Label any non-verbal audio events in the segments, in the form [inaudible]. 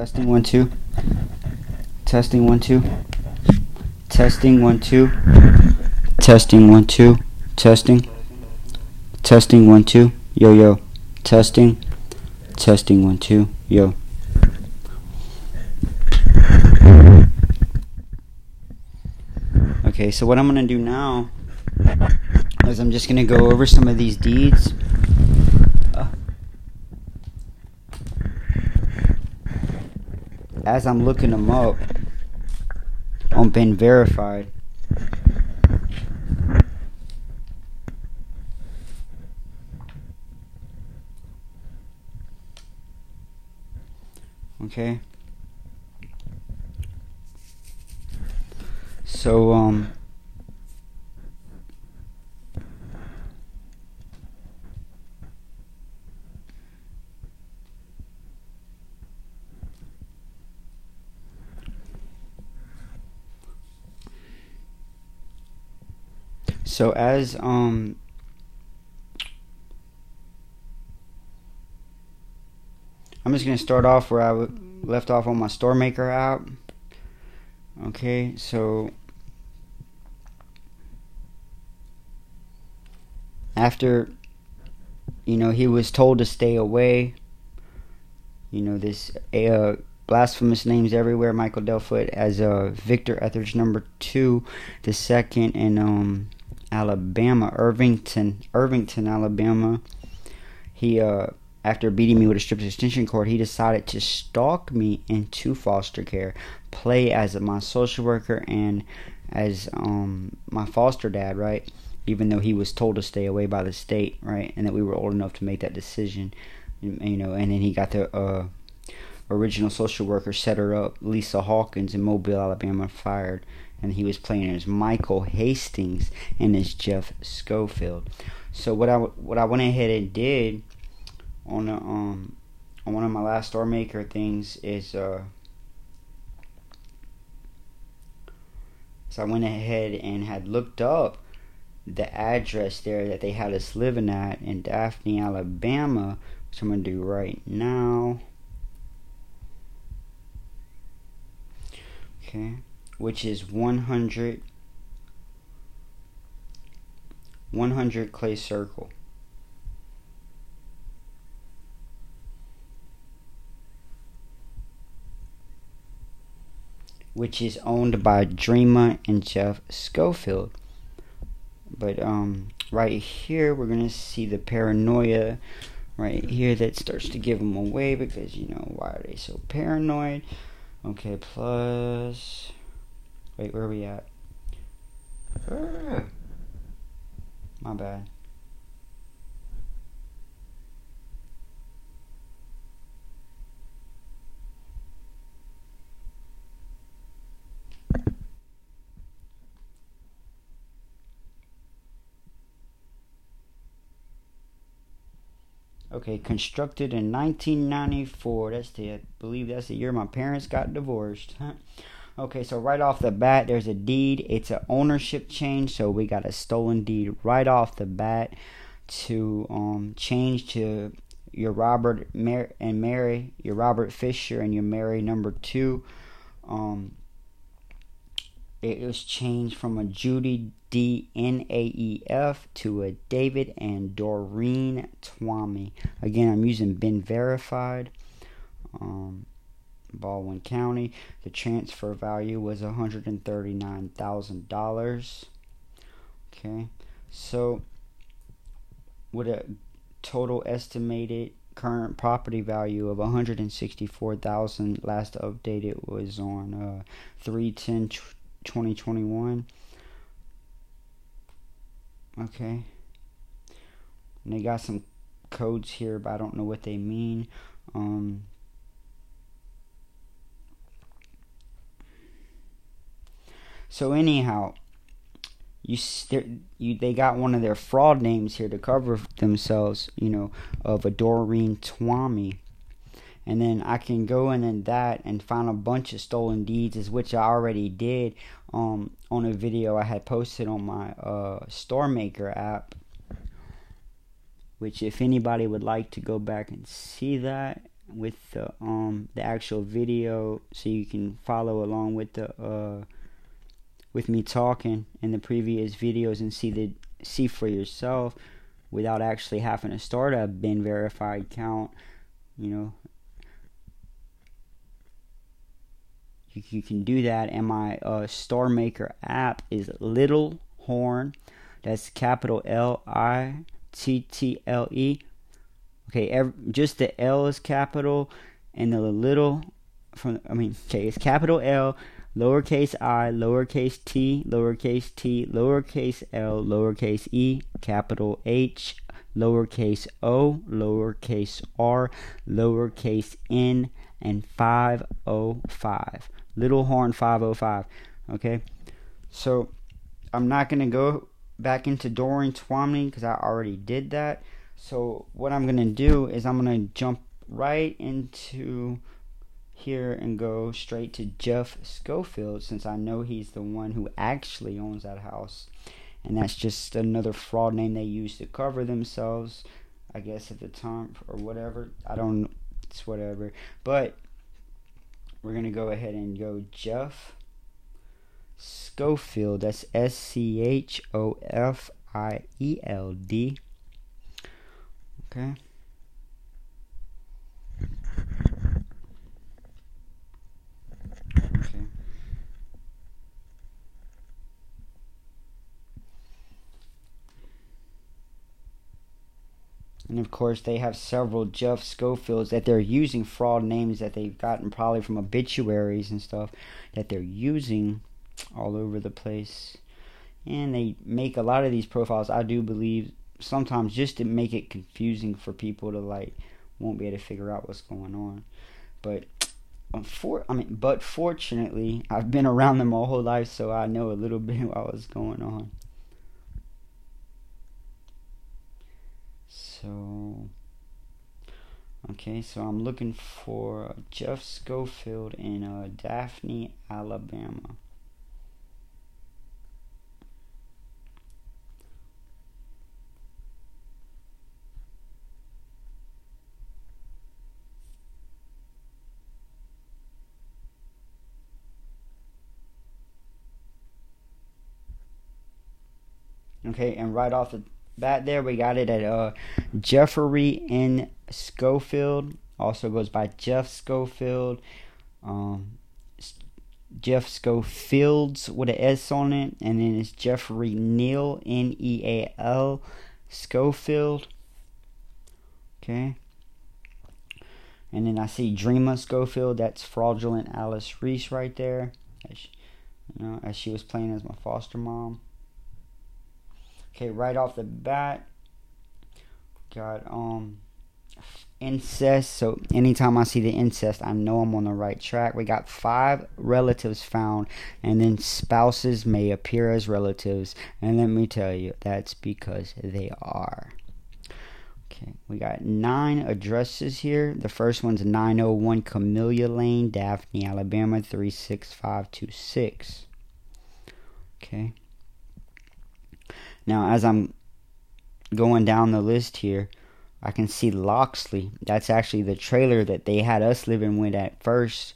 Testing one two. Testing one two. Testing one two. Testing one two. Testing. Testing one two. Yo yo. Testing. Testing one two. Yo. Okay, so what I'm gonna do now is I'm just gonna go over some of these deeds. As I'm looking them up on BeenVerified. Okay. So, um, so as um I'm just gonna start off where I left off on my StarMaker app. Okay so after you know he was told to stay away you know this uh, blasphemous names everywhere michael delfoot as uh, victor etheridge number two the second and um, alabama irvington irvington alabama he uh after beating me with a strip extension cord, he decided to stalk me into foster care, play as my social worker and as um, my foster dad, right? Even though he was told to stay away by the state, right? And that we were old enough to make that decision, you know. And then he got the uh, original social worker set her up, Lisa Hawkins in Mobile, Alabama, fired, and he was playing as Michael Hastings and as Jeff Schofield. So what I what I went ahead and did on a, um on one of my last StarMaker things is uh so I went ahead and had looked up the address there that they had us living at in Daphne, Alabama, which I'm gonna do right now. Okay, which is 100 100 Clay Circle. which is owned by Dreama and Jeff Schofield. But um, right here, we're gonna see the paranoia right here that starts to give them away because you know why are they so paranoid? Okay, plus. Wait, where are we at? Ah. My bad. Okay, constructed in 1994. That's the, I believe that's the year my parents got divorced. [laughs] okay, so right off the bat, there's a deed. It's an ownership change, so we got a stolen deed right off the bat to um change to your Robert Mar- and Mary, your Robert Fisher and your Mary number two. Um, it was changed from a Judy D N A E F to a David and Doreen Twamy. Again, I'm using BeenVerified. Um, Baldwin County. The transfer value was $139,000. Okay, so with a total estimated current property value of 164,000 last updated was on uh 310 2021 okay and they got some codes here but I don't know what they mean um so anyhow you, you they got one of their fraud names here to cover themselves you know of a Doreen Twamy and then I can go in and that and find a bunch of stolen deeds, as which I already did um, on a video I had posted on my uh, StarMaker app. Which, if anybody would like to go back and see that, with the um the actual video so you can follow along with the uh with me talking in the previous videos and see the see for yourself without actually having to start a BeenVerified count you know. You, you can do that and my uh, StarMaker app is little horn. That's capital L I T T L E. Okay every, just the L is capital and the little from I mean okay it's capital L lowercase i, lowercase t, lowercase t, lowercase l, lowercase e, capital H, lowercase o, lowercase r, lowercase n, and 505. Little Horn 505. Okay? So, I'm not going to go back into Dorian Twomey because I already did that. So, what I'm going to do is I'm going to jump right into here and go straight to Jeff Schofield since I know he's the one who actually owns that house. And that's just another fraud name they use to cover themselves, I guess, at the time or whatever. I don't, it's whatever. But we're going to go ahead and go Jeff Schofield. That's S C H O F I E L D. Okay. And of course, they have several Jeff Schofields that they're using fraud names that they've gotten probably from obituaries and stuff that they're using all over the place. And they make a lot of these profiles, I do believe, sometimes just to make it confusing for people to like won't be able to figure out what's going on. But for I mean, but fortunately, I've been around them my whole life, so I know a little bit [laughs] what was going on. So, okay, so I'm looking for Jeff Schofield in uh, Daphne, Alabama. Okay, and right off the bat there. We got it at uh, Jeffrey N. Schofield. Also goes by Jeff Schofield. Um, Jeff Schofields with an S on it, and then it's Jeffrey Neal N E A L Schofield. Okay. And then I see Dreama Schofield. That's fraudulent Alice Reese right there. As she, you know, as she was playing as my foster mom. Okay, right off the bat, got um incest. So anytime I see the incest, I know I'm on the right track. We got five relatives found, and then spouses may appear as relatives. And let me tell you, that's because they are. Okay, we got nine addresses here. The first one's 901 Camellia Lane, Daphne, Alabama 36526. Okay. Now, as I'm going down the list here, I can see Loxley. That's actually the trailer that they had us living with at first,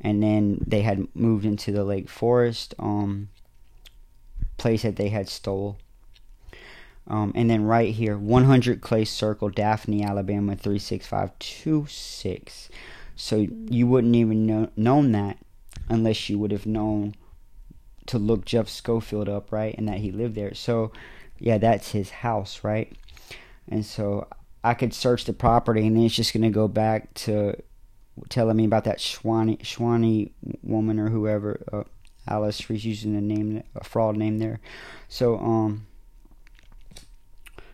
and then they had moved into the Lake Forest um, place that they had stole. Um, and then right here, 100 Clay Circle, Daphne, Alabama 36526. So you wouldn't even know known that unless you would have known to look Jeff Schofield up, right, and that he lived there. So, yeah, that's his house, right? And so I could search the property, and then it's just gonna go back to telling me about that Schwani Schwani woman or whoever. Uh, Alice, she's using a name, a fraud name there. So, um,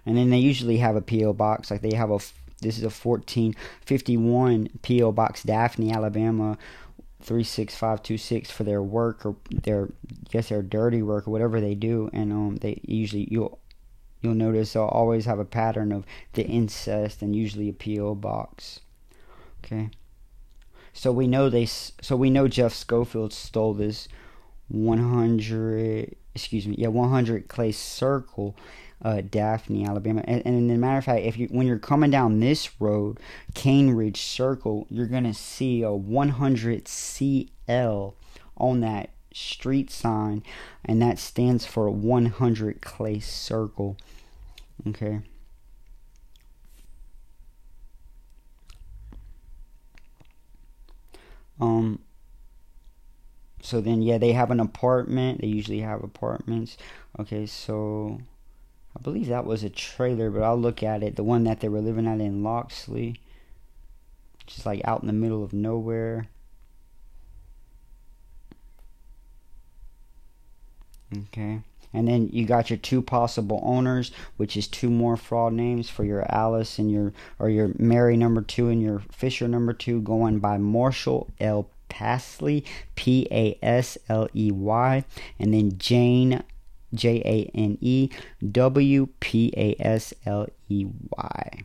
and then they usually have a PO box, like they have a. This is a 1451 PO box, Daphne, Alabama, 36526 for their work or their guess their dirty work or whatever they do and um they usually you'll you'll notice they'll always have a pattern of the incest and usually a PO box. Okay. So we know they so we know Jeff Schofield stole this 100 excuse me yeah 100 clay circle uh, Daphne, Alabama. And, and as a matter of fact, if you when you're coming down this road, Cane Ridge Circle, you're gonna see a 100 CL on that street sign, and that stands for 100 Clay Circle. Okay. Um, so then yeah they have an apartment they usually have apartments okay so i believe that was a trailer but i'll look at it. The one that they were living at in loxley just like out in the middle of nowhere. Okay. And then you got your two possible owners which is two more fraud names for your alice and your or your mary number two and your fisher number two going by marshall l. Pasley, P A S L E Y, and then Jane, J A N E W P A S L E Y.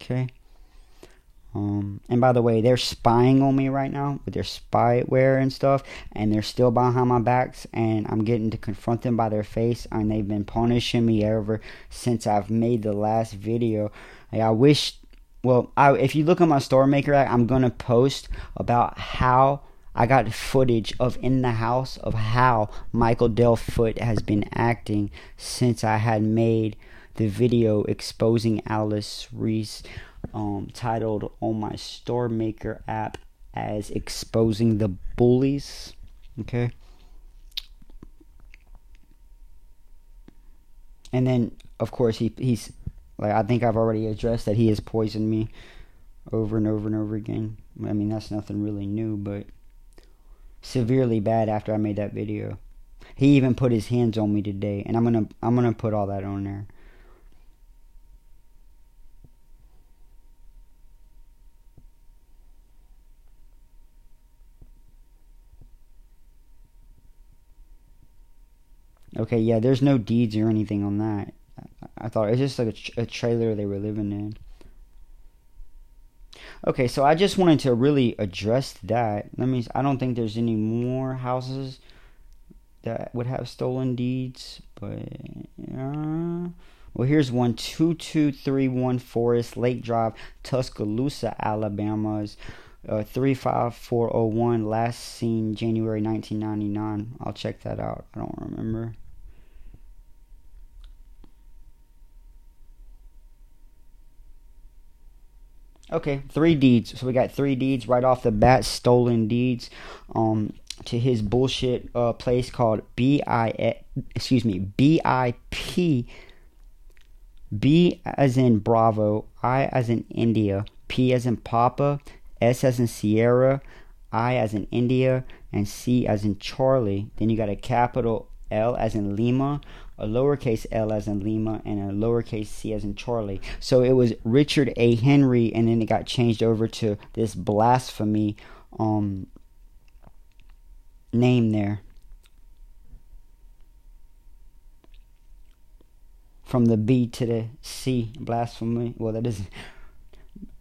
Okay. Um, and by the way, they're spying on me right now with their spyware and stuff, and they're still behind my backs, and I'm getting to confront them by their face, and they've been punishing me ever since I've made the last video. Like, I wish well, I, if you look at my Story Maker I'm gonna post about how I got footage of in the house of how Michael Del Foot has been acting since I had made the video exposing Alice Reese, um, titled on my Story Maker app as exposing the bullies. Okay. And then, of course, he he's like I think I've already addressed that he has poisoned me over and over and over again. I mean that's nothing really new, but severely bad after I made that video. He even put his hands on me today, and I'm gonna I'm gonna put all that on there. Okay, yeah, there's no deeds or anything on that. I thought it was just like a, tra- a trailer they were living in. Okay, so I just wanted to really address that. Let me. I don't think there's any more houses that would have stolen deeds, but uh, well, here's one two two three one Forest Lake Drive, Tuscaloosa, Alabama's uh, three five four zero oh one. Last seen January nineteen ninety nine. I'll check that out. I don't remember. Okay, three deeds. So we got three deeds right off the bat, stolen deeds. Um, to his bullshit uh, place called B I excuse me B I P B as in Bravo, I as in India, P as in Papa, S as in Sierra, I as in India, and C as in Charlie. Then you got a capital L as in Lima, a lowercase l as in Lima, and a lowercase c as in Charlie. So it was Richard A. Henry, and then it got changed over to this blasphemy um, name there. From the B to the C, blasphemy. Well, that doesn't.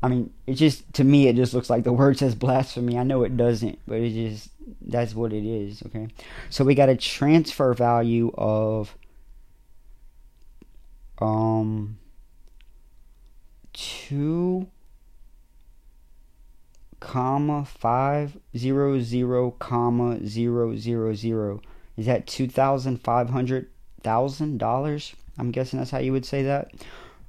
I mean, it just to me it just looks like the word says blasphemy. I know it doesn't, but it just that's what it is. Okay, so we got a transfer value of um two comma five zero zero comma zero zero zero. Is that two thousand five hundred thousand dollars? I'm guessing that's how you would say that.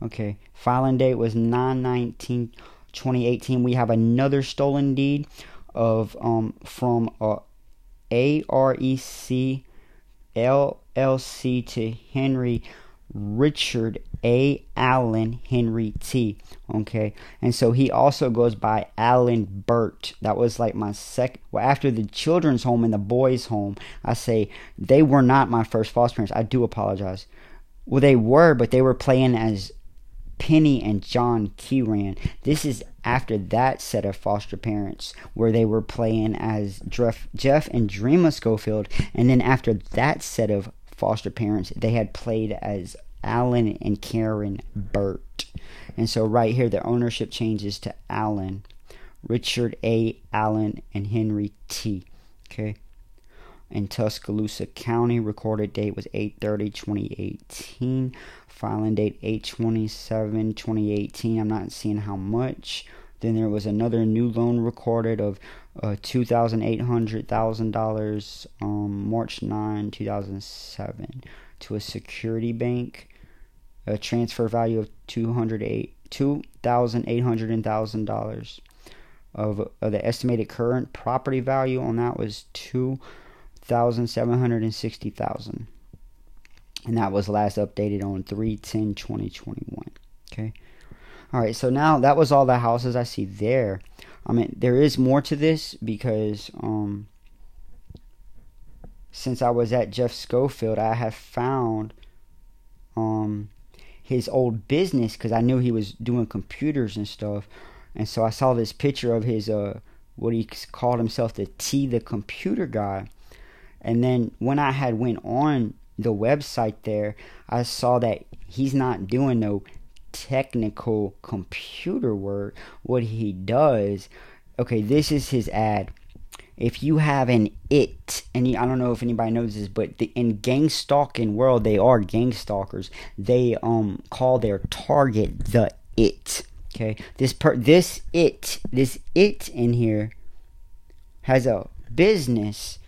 Okay filing date was 9 19 2018 we have another stolen deed of um from uh, to henry Richard A. Allen Henry T. Okay, and so he also goes by Alan Burt. That was like my second. Well, after the children's home and the boys' home, I say they were not my first foster parents. I do apologize. Well, they were, but they were playing as Penny and John Kieran. This is after that set of foster parents where they were playing as Jeff, Jeff and Dreama Schofield, and then after that set of foster parents, they had played as Alan and Karen Burt. And so right here, the ownership changes to Allen, Richard A. Allen, and Henry T. Okay. in Tuscaloosa County. Recorded date was 8/30/2018. Filing date 8/27/2018. I'm not seeing how much. Then there was another new loan recorded of uh, two thousand eight hundred thousand dollars um, March 9, 2007, to a security bank. A transfer value of two hundred eight two thousand eight hundred thousand dollars. Of, of the estimated current property value on that was two thousand seven hundred and sixty thousand, and that was last updated on 3-10-2021. Okay. All right, so now that was all the houses I see there. I mean, there is more to this because um, since I was at Jeff Schofield, I have found um, his old business because I knew he was doing computers and stuff, and so I saw this picture of his uh, what he called himself the T the computer guy, and then when I had went on the website there, I saw that he's not doing no technical computer work, what he does, okay, this is his ad. If you have an it, and I don't know if anybody knows this, but the, in gang stalking world, they are gang stalkers. They um call their target the it. Okay, this per this it this it in here has a business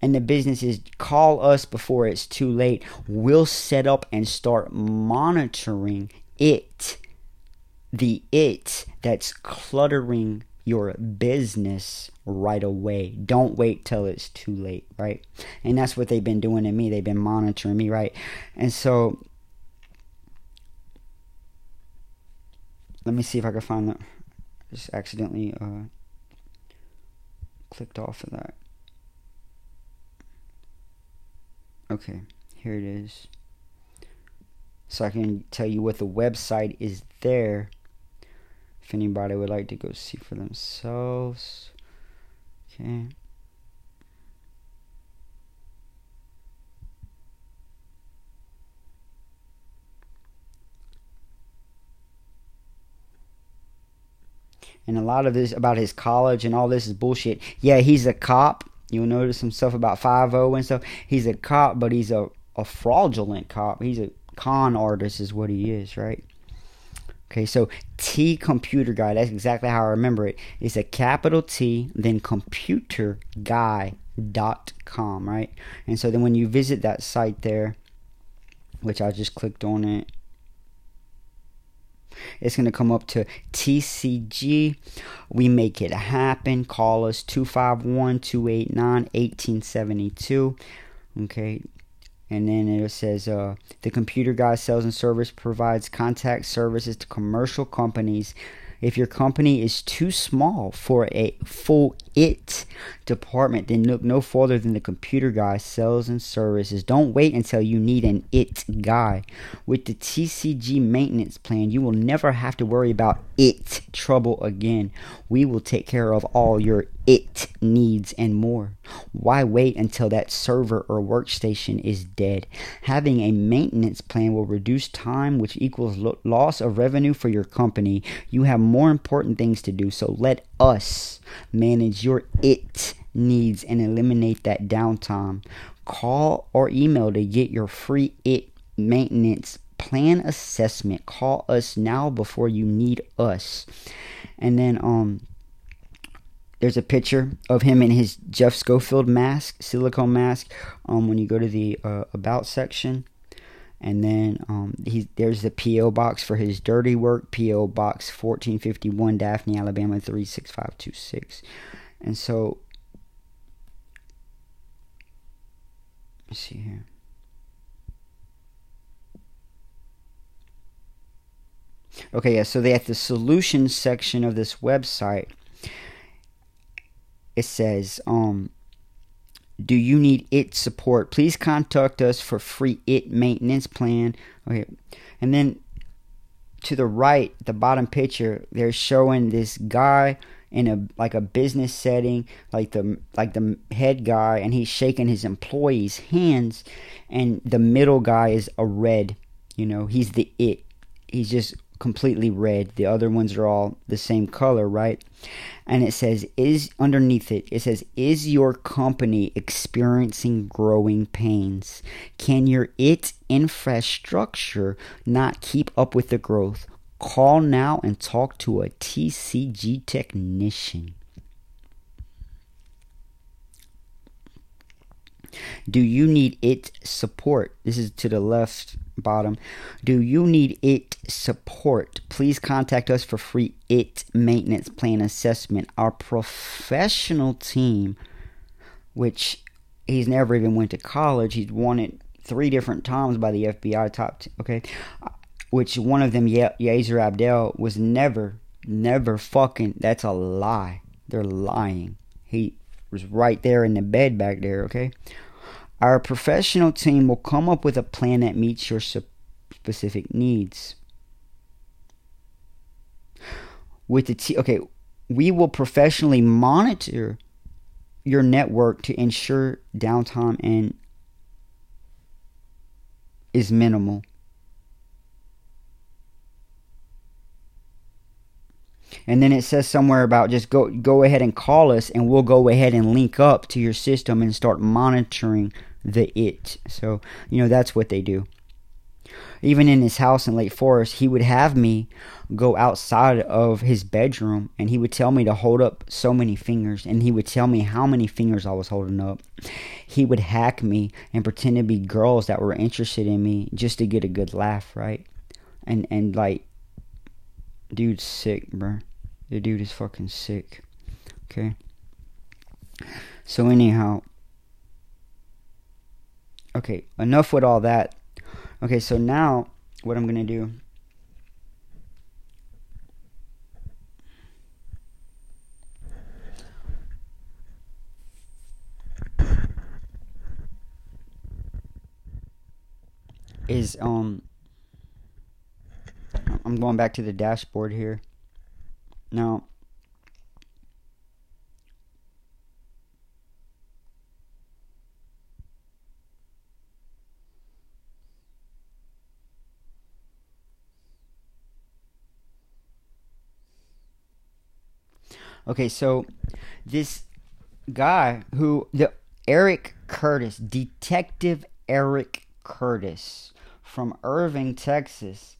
and the business is call us before it's too late. We'll set up and start monitoring it, the it that's cluttering your business right away. Don't wait till it's too late, right? And that's what they've been doing to me. They've been monitoring me, right? And so let me see if I can find that. Just accidentally uh, clicked off of that. Okay, here it is so I can tell you what the website is there if anybody would like to go see for themselves. Okay. And a lot of this about his college and all this is bullshit. Yeah, he's a cop. You'll notice stuff about 5 and stuff. He's a cop, but he's a, a fraudulent cop. He's a con artist is what he is, right? Okay, so T computer guy, that's exactly how I remember it. It's a capital T, then computer guy dot com, right? And so then when you visit that site there, which I just clicked on it, it's going to come up to TCG. We make it happen. Call us 251 289 1872. Okay, and then it says uh, the computer guy sales and service provides contact services to commercial companies if your company is too small for a full IT department, then look no further than the computer guy sales and services. Don't wait until you need an IT guy. With the TCG maintenance plan, you will never have to worry about IT trouble again. We will take care of all your it needs and more. Why wait until that server or workstation is dead? Having a maintenance plan will reduce time, which equals lo- loss of revenue for your company. You have more important things to do, so let us manage your it needs and eliminate that downtime. Call or email to get your free it maintenance plan assessment. Call us now before you need us. And then um there's a picture of him in his Jeff Schofield mask, silicone mask. Um, when you go to the uh, about section, and then um, he, there's the PO box for his dirty work, PO box 1451, Daphne, Alabama 36526. And so, let's see here. Okay, yeah, so they have the solutions section of this website it says, um, do you need it support? Please contact us for free it maintenance plan. Okay. And then to the right, the bottom picture, they're showing this guy in a like a business setting, like the like the head guy, and he's shaking his employees' hands, and the middle guy is a red. You know, he's the it. He's just completely red. The other ones are all the same color, right? And it says, is underneath it, it says, is your company experiencing growing pains? Can your IT infrastructure not keep up with the growth? Call now and talk to a TCG technician. Do you need it support? This is to the left bottom. Do you need it support? Please contact us for free it maintenance plan assessment. Our professional team, which he's never even went to college, he's won it three different times by the FBI top. T- okay, which one of them, Ye- Yezer Abdel, was never, never fucking. That's a lie. They're lying. He was right there in the bed back there. Okay. Our professional team will come up with a plan that meets your specific needs. With the t- okay, we will professionally monitor your network to ensure downtime and is minimal. and then it says somewhere about just go go ahead and call us and we'll go ahead and link up to your system and start monitoring the it. So, you know, that's what they do. Even in his house in Lake Forest, he would have me go outside of his bedroom and he would tell me to hold up so many fingers and he would tell me how many fingers I was holding up. He would hack me and pretend to be girls that were interested in me just to get a good laugh, right? And and like dude's sick, bro. The dude is fucking sick. Okay. So anyhow, Okay, enough with all that. Okay, so now what I'm going to do is um I'm going back to the dashboard here. Now Okay, so this guy who the Eric Curtis, Detective Eric Curtis from Irving, Texas,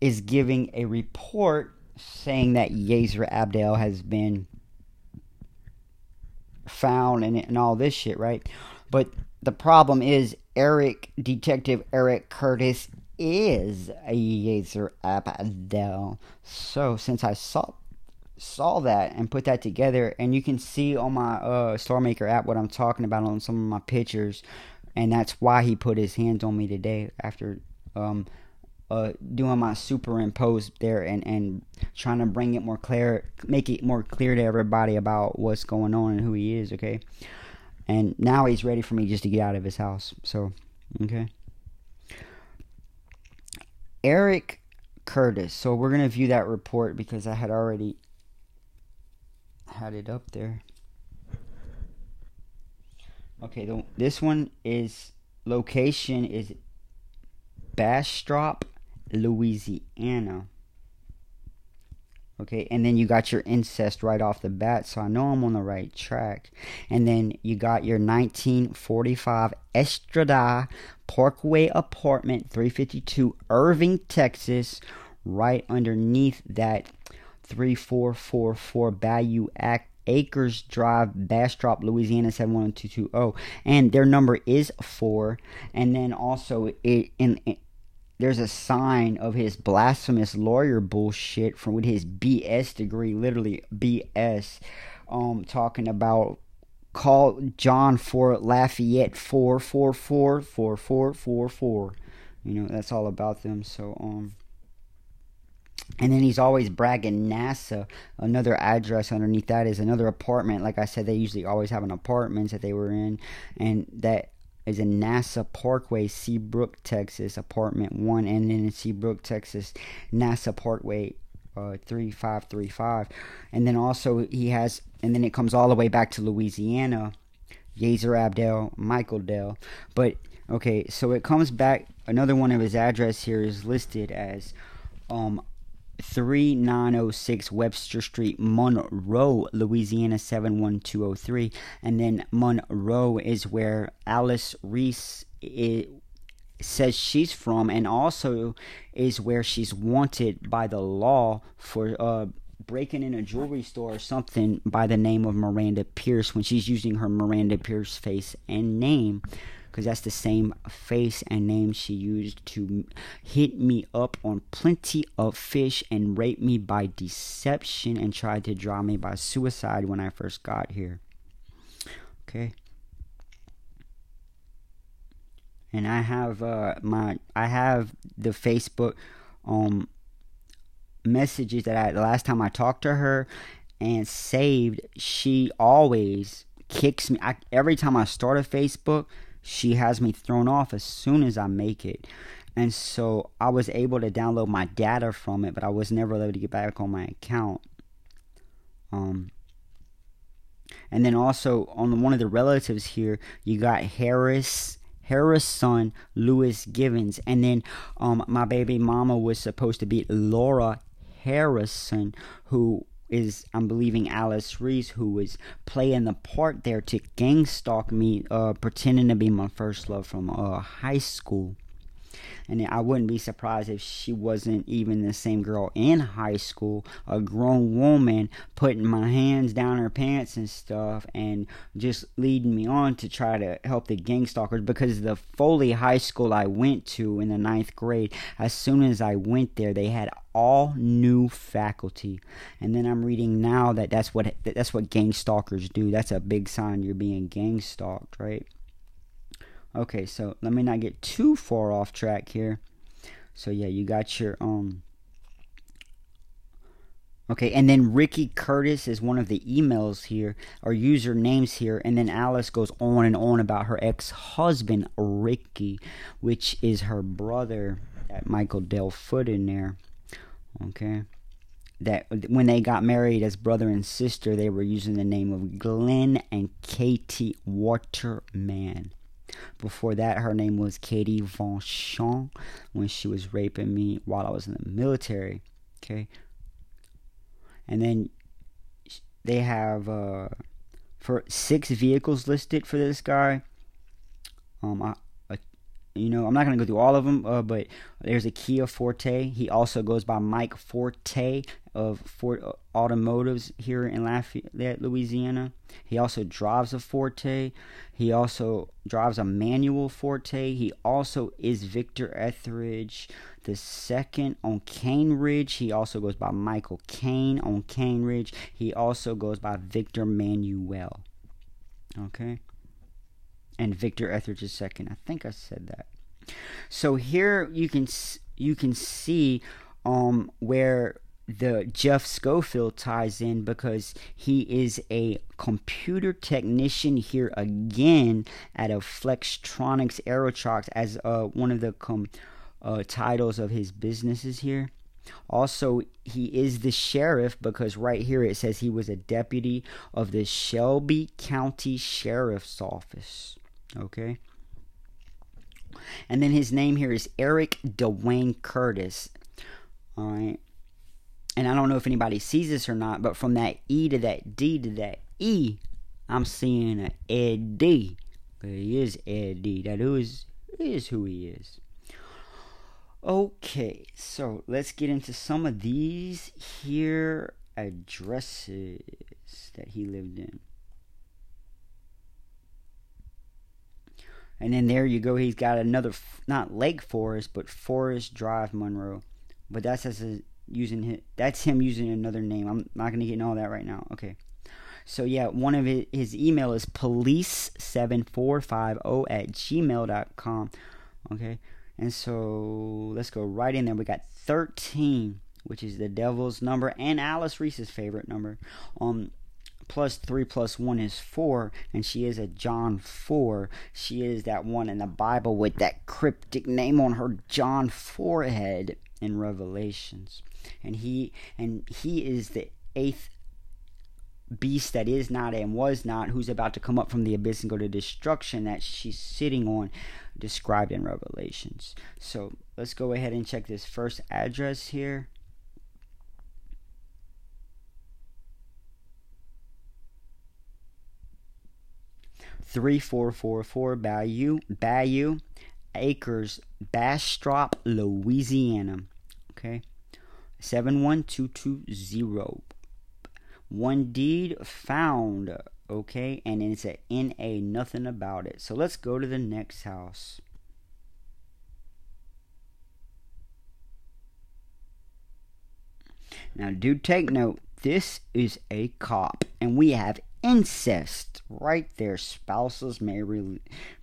is giving a report saying that Yezer Abdel has been found and, and all this shit, right? But the problem is Eric, Detective Eric Curtis is a Yezer Abdel. So since I saw saw that and put that together and you can see on my uh StarMaker app what I'm talking about on some of my pictures and that's why he put his hands on me today after um uh doing my superimpose there and and trying to bring it more clear make it more clear to everybody about what's going on and who he is okay and now he's ready for me just to get out of his house so okay Eric Curtis. So we're going to view that report because I had already had it up there. Okay, the, this one is location is Bastrop, Louisiana. Okay, and then you got your incest right off the bat, so I know I'm on the right track. And then you got your 1945 Estrada Parkway apartment, 352 Irving, Texas, right underneath that 3444 Bayou Act Acres Drive, Bastrop, Louisiana 71220. And their number is 4. And then also it in, in there's a sign of his blasphemous lawyer bullshit from with his BS degree, literally BS, um, talking about call John Fort Lafayette four four four four four four four. You know that's all about them. So um, and then he's always bragging NASA. Another address underneath that is another apartment. Like I said, they usually always have an apartment that they were in, and that is in NASA Parkway, Seabrook, Texas, apartment one, and then in Seabrook, Texas, NASA Parkway, uh, three five three five, and then also he has, and then it comes all the way back to Louisiana, Yezer Abdel, Michael Dell, but okay, so it comes back. Another one of his address here is listed as um 3906 Webster Street, Monroe, Louisiana 71203. And then Monroe is where Alice Reese says she's from, and also is where she's wanted by the law for uh, breaking in a jewelry store or something by the name of Miranda Pierce when she's using her Miranda Pierce face and name because that's the same face and name she used to hit me up on plenty of fish and rape me by deception and tried to draw me by suicide when I first got here. Okay. And I have uh my I have the Facebook um messages that I the last time I talked to her and saved she always kicks me I, every time I start a Facebook she has me thrown off as soon as I make it. And so I was able to download my data from it, but I was never able to get back on my account. Um, and then also on one of the relatives here, you got Harris, Harris' son, Lewis Givens, and then um, my baby mama was supposed to be Laura Harrison, who is I'm believing Alice Reese who was playing the part there to gang stalk me, uh, pretending to be my first love from uh, high school and I wouldn't be surprised if she wasn't even the same girl in high school, a grown woman putting my hands down her pants and stuff, and just leading me on to try to help the gang stalkers. Because the Foley High School I went to in the ninth grade, as soon as I went there, they had all new faculty, and then I'm reading now that that's what that's what gang stalkers do. That's a big sign you're being gang stalked, right? Okay, so let me not get too far off track here. So yeah, you got your um Okay, and then Ricky Curtis is one of the emails here, or user names here, and then Alice goes on and on about her ex-husband Ricky, which is her brother, that Michael Del Foot in there. Okay, that when they got married as brother and sister, they were using the name of Glenn and Katie Waterman. Before that, her name was Katie Von Chon when she was raping me while I was in the military. Okay. And then they have uh, for six vehicles listed for this guy. Um, I you know, I'm not gonna go through all of them, uh, but there's a Kia Forte. He also goes by Mike Forte of Fort uh, Automotives here in Lafayette, Louisiana. He also drives a Forte. He also drives a manual Forte. He also is Victor Etheridge the second on Cane Ridge. He also goes by Michael Kane on Cane Ridge. He also goes by Victor Manuel. Okay. And Victor Etheridge second. I think I said that. So here you can you can see um where the Jeff Schofield ties in because he is a computer technician here again at a Flextronics Aerotrox as uh, one of the com- uh, titles of his businesses here. Also, he is the sheriff because right here it says he was a deputy of the Shelby County Sheriff's Office. Okay. And then his name here is Eric Dwayne Curtis. All right and I don't know if anybody sees this or not, but from that E to that D to that E, I'm seeing an Eddie. He is Eddie. That is, is who he is. Okay, so let's get into some of these here addresses that he lived in. And then there you go. He's got another, not Lake Forest, but Forest Drive, Monroe. But that's as a using his, that's him using another name. I'm not to get into all that right now. Okay. So yeah, one of his, his email is police7450 at gmail.com. Okay. And so let's go right in there. We got 13, which is the devil's number and Alice Reese's favorite number. Um, plus 3 plus 1 is 4 and she is a john 4 she is that one in the bible with that cryptic name on her john forehead in revelations and he and he is the eighth beast that is not and was not, who's about to come up from the abyss and go to destruction that she's sitting on, described in Revelations. So let's go ahead and check this first address here. 3444 Bayou, Bayou Acres, Bastrop, Louisiana. Okay. 71220. One deed found. Okay. And it's a NA, nothing about it. So let's go to the next house. Now, do take note, this is a cop, and we have incest right there. Spouses may re-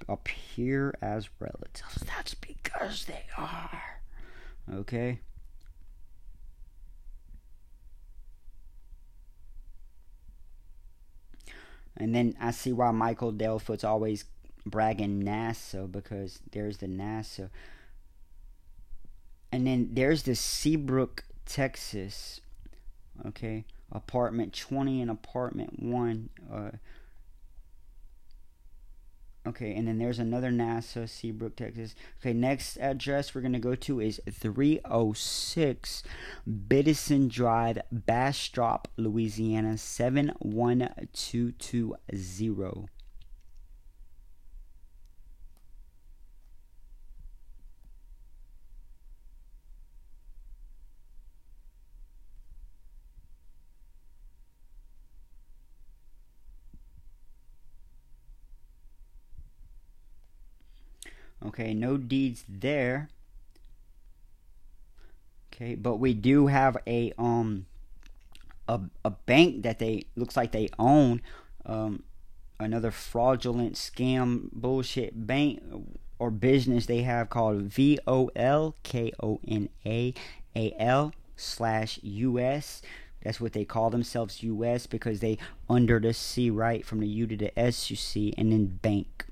appear as relatives. That's because they are. Okay? And then I see why Michael Delfoot's always bragging NASA because there's the NASA. And then there's the Seabrook, Texas. Okay? Apartment 20 and apartment 1. Uh, Okay, and then there's another NASA, Seabrook, Texas. Okay, next address we're going to go to is 306 Biddison Drive, Bastrop, Louisiana, 71220. Okay, no deeds there. Okay, but we do have a um a a bank that they looks like they own um another fraudulent scam bullshit bank or business they have called V O L K O N A A L slash US. That's what they call themselves US because they under the C right from the U to the S you see and then bank.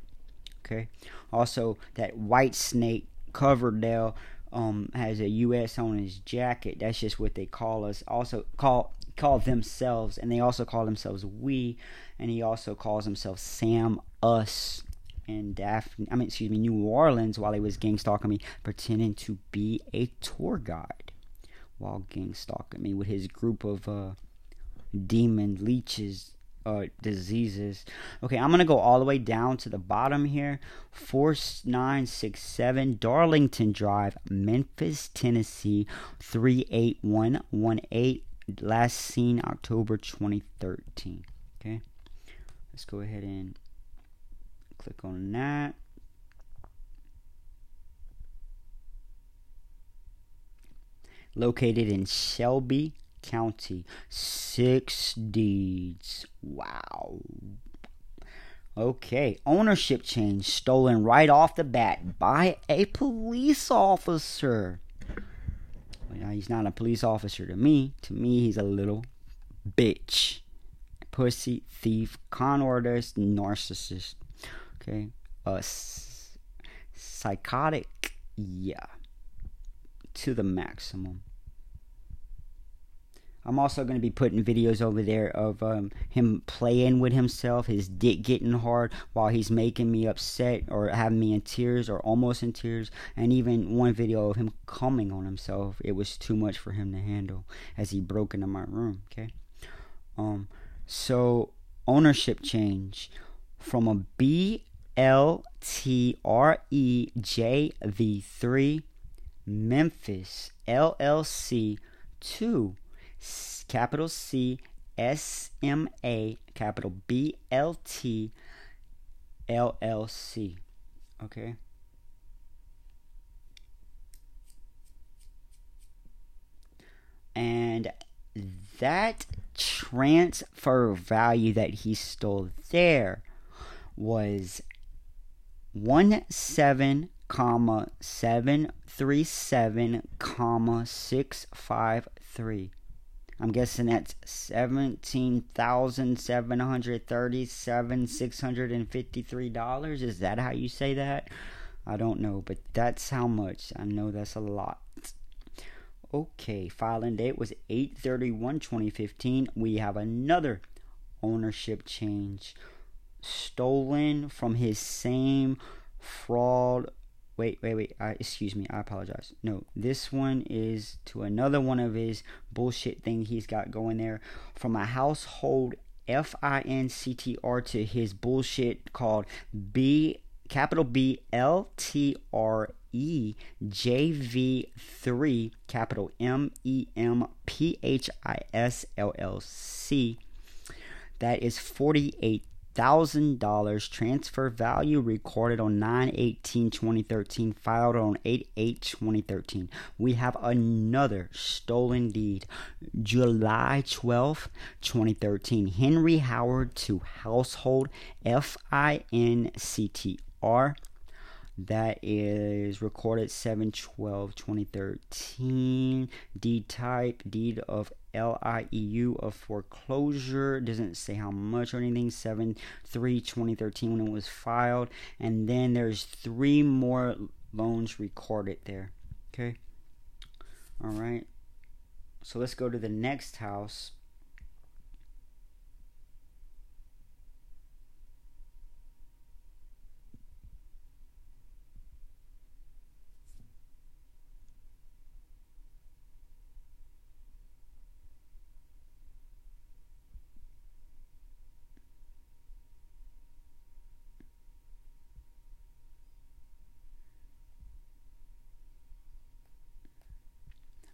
Okay. Also, that white snake Coverdale um, has a U.S. on his jacket. That's just what they call us. Also call call themselves, and they also call themselves we. And he also calls himself Sam Us and Daphne. I mean, excuse me, New Orleans while he was gang stalking me, pretending to be a tour guide while gang stalking me with his group of uh, demon leeches uh, diseases. Okay, I'm gonna go all the way down to the bottom here. Four nine six seven Darlington Drive, Memphis, Tennessee, three eight one one eight. Last seen October 2013. Okay, let's go ahead and click on that. Located in Shelby, County. Six deeds. Wow. Okay, ownership change stolen right off the bat by a police officer. Well, he's not a police officer to me. To me, he's a little bitch. Pussy, thief, con artist, narcissist. Okay, a s- psychotic, yeah, to the maximum. I'm also going to be putting videos over there of um, him playing with himself, his dick getting hard while he's making me upset or having me in tears or almost in tears. And even one video of him coming on himself. It was too much for him to handle as he broke into my room. Okay. Um. So ownership change from a B L T R E J V three Memphis LLC to capital C S M A capital B L T L L C. Okay. And that transfer value that he stole there was one seven comma seven three seven comma six five three. I'm guessing that's seventeen thousand seven hundred thirty-seven six hundred and fifty-three dollars. Is that how you say that? I don't know, but that's how much. I know that's a lot. Okay, filing date was 831-2015. We have another ownership change stolen from his same fraud wait, wait, wait. Uh, excuse me. I apologize. No, this one is to another one of his bullshit thing he's got going there from a household F I N C T R to his bullshit called B capital B L T R E J V 3 capital M E M P H I S L L C. That is forty-eight thousand dollars transfer value recorded on 9-18-2013 filed on 8-8-2013 we have another stolen deed july 12 2013 henry howard to household f-i-n-c-t-r that is recorded 712 2013 deed type deed of lieu of foreclosure. Doesn't say how much or anything. 7 3 2013 when it was filed. And then there's three more loans recorded there. Okay? All right. So let's go to the next house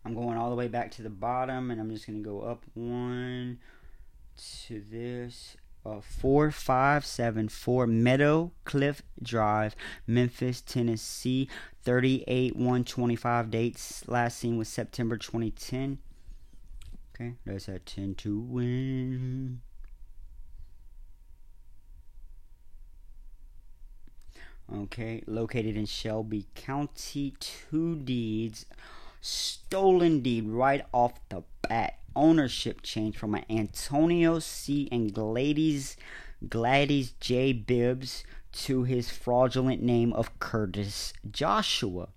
I'm going all the way back to the bottom and I'm just going to go up one to this. Uh, 4574 Meadow Cliff Drive, Memphis, Tennessee. 38 125 dates. Last seen was September 2010. Okay, that's a 10 to win. Okay, located in Shelby County. Two deeds stolen deed right off the bat. Ownership change from an Antonio C. and Gladys, Gladys J. Bibbs to his fraudulent name of Curtis Joshua.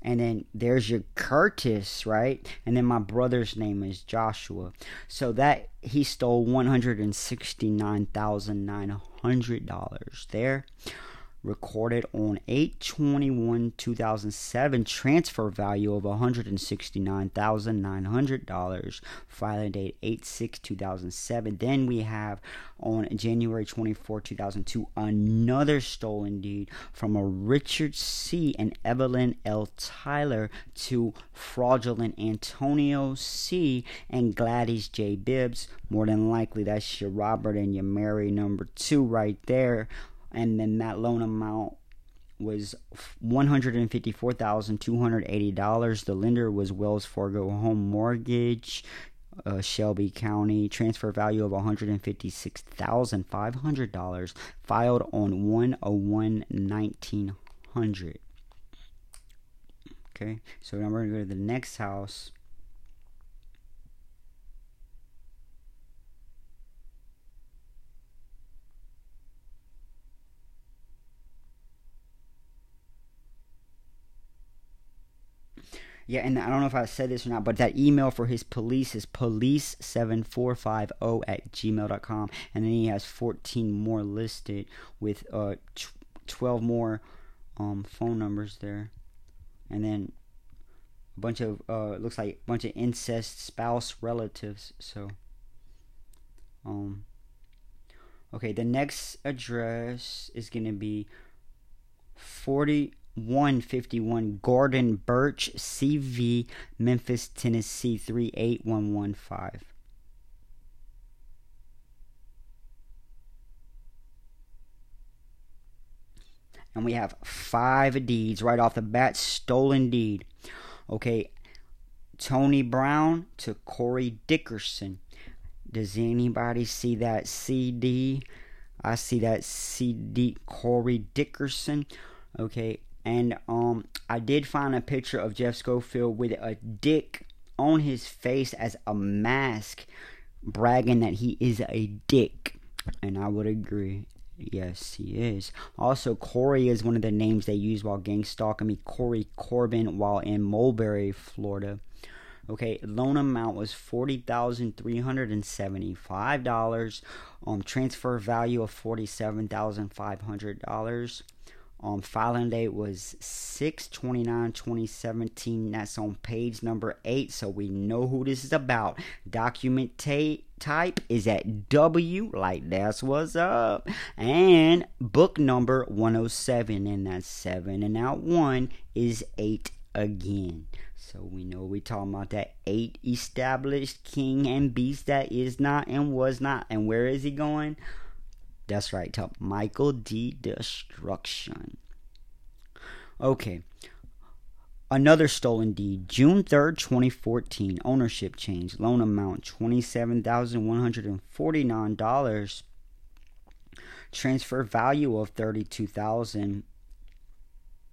And then there's your Curtis, right? And then my brother's name is Joshua. So that he stole $169,900 there recorded on 821 2007 transfer value of $169,900 filing date 8 6 2007 then we have on January 24 2002 another stolen deed from a Richard C. and Evelyn L. Tyler to fraudulent Antonio C. and Gladys J. Bibbs. More than likely that's your Robert and your Mary number 2 right there and then that loan amount was $154,280. The lender was Wells Fargo Home Mortgage, uh, Shelby County. Transfer value of $156,500. Filed on 101 1900. Okay, so now we're going to go to the next house. Yeah, and I don't know if I said this or not, but that email for his police is police7450 at gmail.com. And then he has 14 more listed with uh, 12 more um, phone numbers there. And then a bunch of, uh, looks like a bunch of incest spouse relatives. So, um, okay, the next address is going to be 40. 151 Gordon Birch, CV, Memphis, Tennessee 38115. And we have five deeds right off the bat. Stolen deed. Okay. Tony Brown to Corey Dickerson. Does anybody see that CD? I see that CD Corey Dickerson. Okay, and um, I did find a picture of Jeff Schofield with a dick on his face as a mask, bragging that he is a dick. And I would agree. Yes, he is. Also, Corey is one of the names they use while gang stalking me. Corey Corbin while in Mulberry, Florida. Okay, loan amount was forty thousand three hundred and seventy-five dollars. Um, transfer value of forty-seven thousand five hundred dollars Um, filing date was 6 29 2017. That's on page number 8, so we know who this is about. Document ta- type is at W, like that's what's up. And book number 107, and that's 7 and out 1 is 8 again. So we know we talking about that eight established king and beast that is not and was not. And where is he going? That's right, to Michael D. Destruction. Okay. Another stolen deed, June 3rd, 2014. Ownership change. Loan amount $27,149. Transfer value of 32000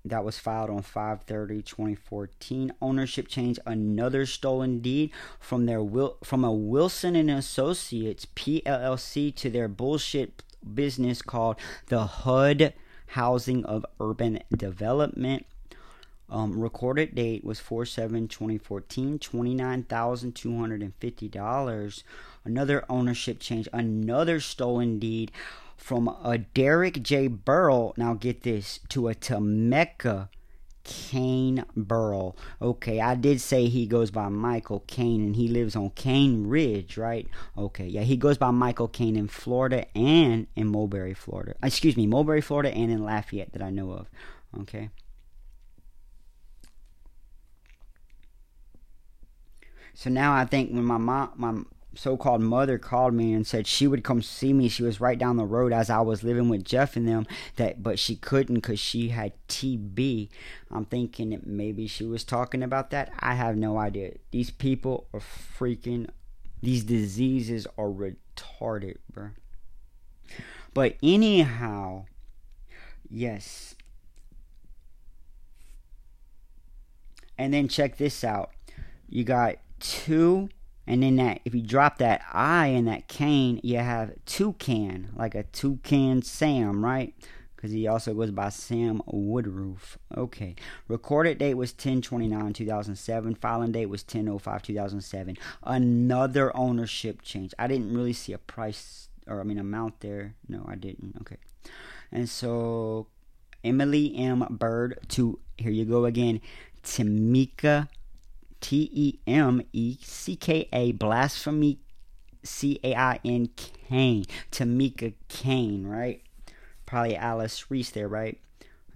that was filed on 5/30/2014. Ownership change another stolen deed from their from a Wilson and Associates PLLC to their bullshit business called the HUD Housing of Urban Development. Um, recorded date was 4 7 2014, $29,250. Another ownership change, another stolen deed from a Derek J. Burrell, now get this, to a Temecca Kane Burrell. Okay, I did say he goes by Michael Kane and he lives on Cane Ridge, right? Okay, yeah, he goes by Michael Kane in Florida and in Mulberry, Florida. Excuse me, Mulberry, Florida and in Lafayette that I know of. Okay. So now I think when my mom, my so-called mother called me and said she would come see me. She was right down the road as I was living with Jeff and them. That, but she couldn't because she had TB. I'm thinking that maybe she was talking about that. I have no idea. These people are freaking. These diseases are retarded, bro. But anyhow, yes. And then check this out. You got two and then that if you drop that I in that cane, you have Toucan, like a Toucan Sam, right? Because he also goes by Sam Woodroof. Okay. Recorded date was 1029 2007. Filing date was 1005 2007. Another ownership change. I didn't really see a price or I mean amount there. No, I didn't. Okay. And so Emily M. Bird to here you go again. Tamika T E M E C K A, blasphemy C A I N Kane, Tamika Kane, right? Probably Alice Reese there, right?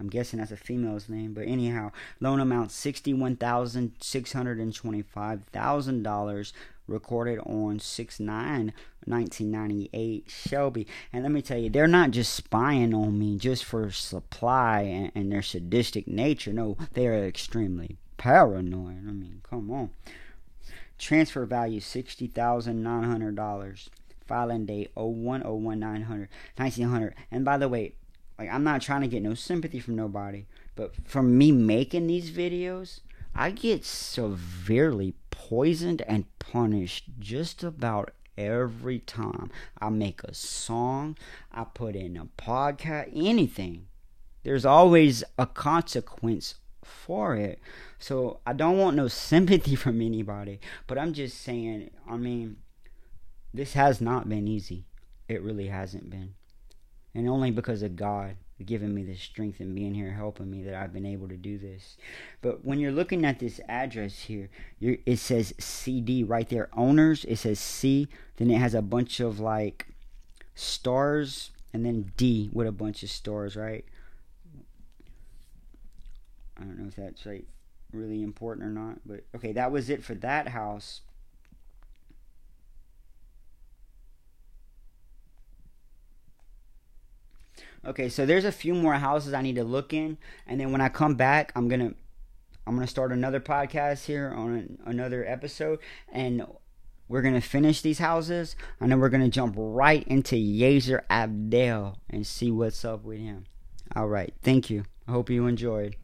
I'm guessing that's a female's name, but anyhow, loan amount sixty-one thousand six hundred and twenty-five thousand dollars, recorded on 6 9 1998 Shelby. And let me tell you, they're not just spying on me just for supply and, and their sadistic nature. No, they are extremely paranoid. I mean, come on. Transfer value sixty thousand nine hundred dollars. Filing date 0101 1900. And by the way, like I'm not trying to get no sympathy from nobody, but from me making these videos, I get severely poisoned and punished just about every time I make a song, I put in a podcast, anything. There's always a consequence for it. So I don't want no [laughs] sympathy from anybody, but I'm just saying, I mean, this has not been easy. It really hasn't been. And only because of God giving me the strength and being here helping me that I've been able to do this. But when you're looking at this address here, it says CD right there. Owners, it says C. Then it has a bunch of like stars and then D with a bunch of stars, right? I don't know if that's like really important or not, but okay, that was it for that house. Okay, so there's a few more houses I need to look in, and then when I come back, I'm gonna I'm gonna start another podcast here on another episode, and we're gonna finish these houses, and then we're gonna jump right into Yezer Abdel and see what's up with him. All right, thank you. I hope you enjoyed.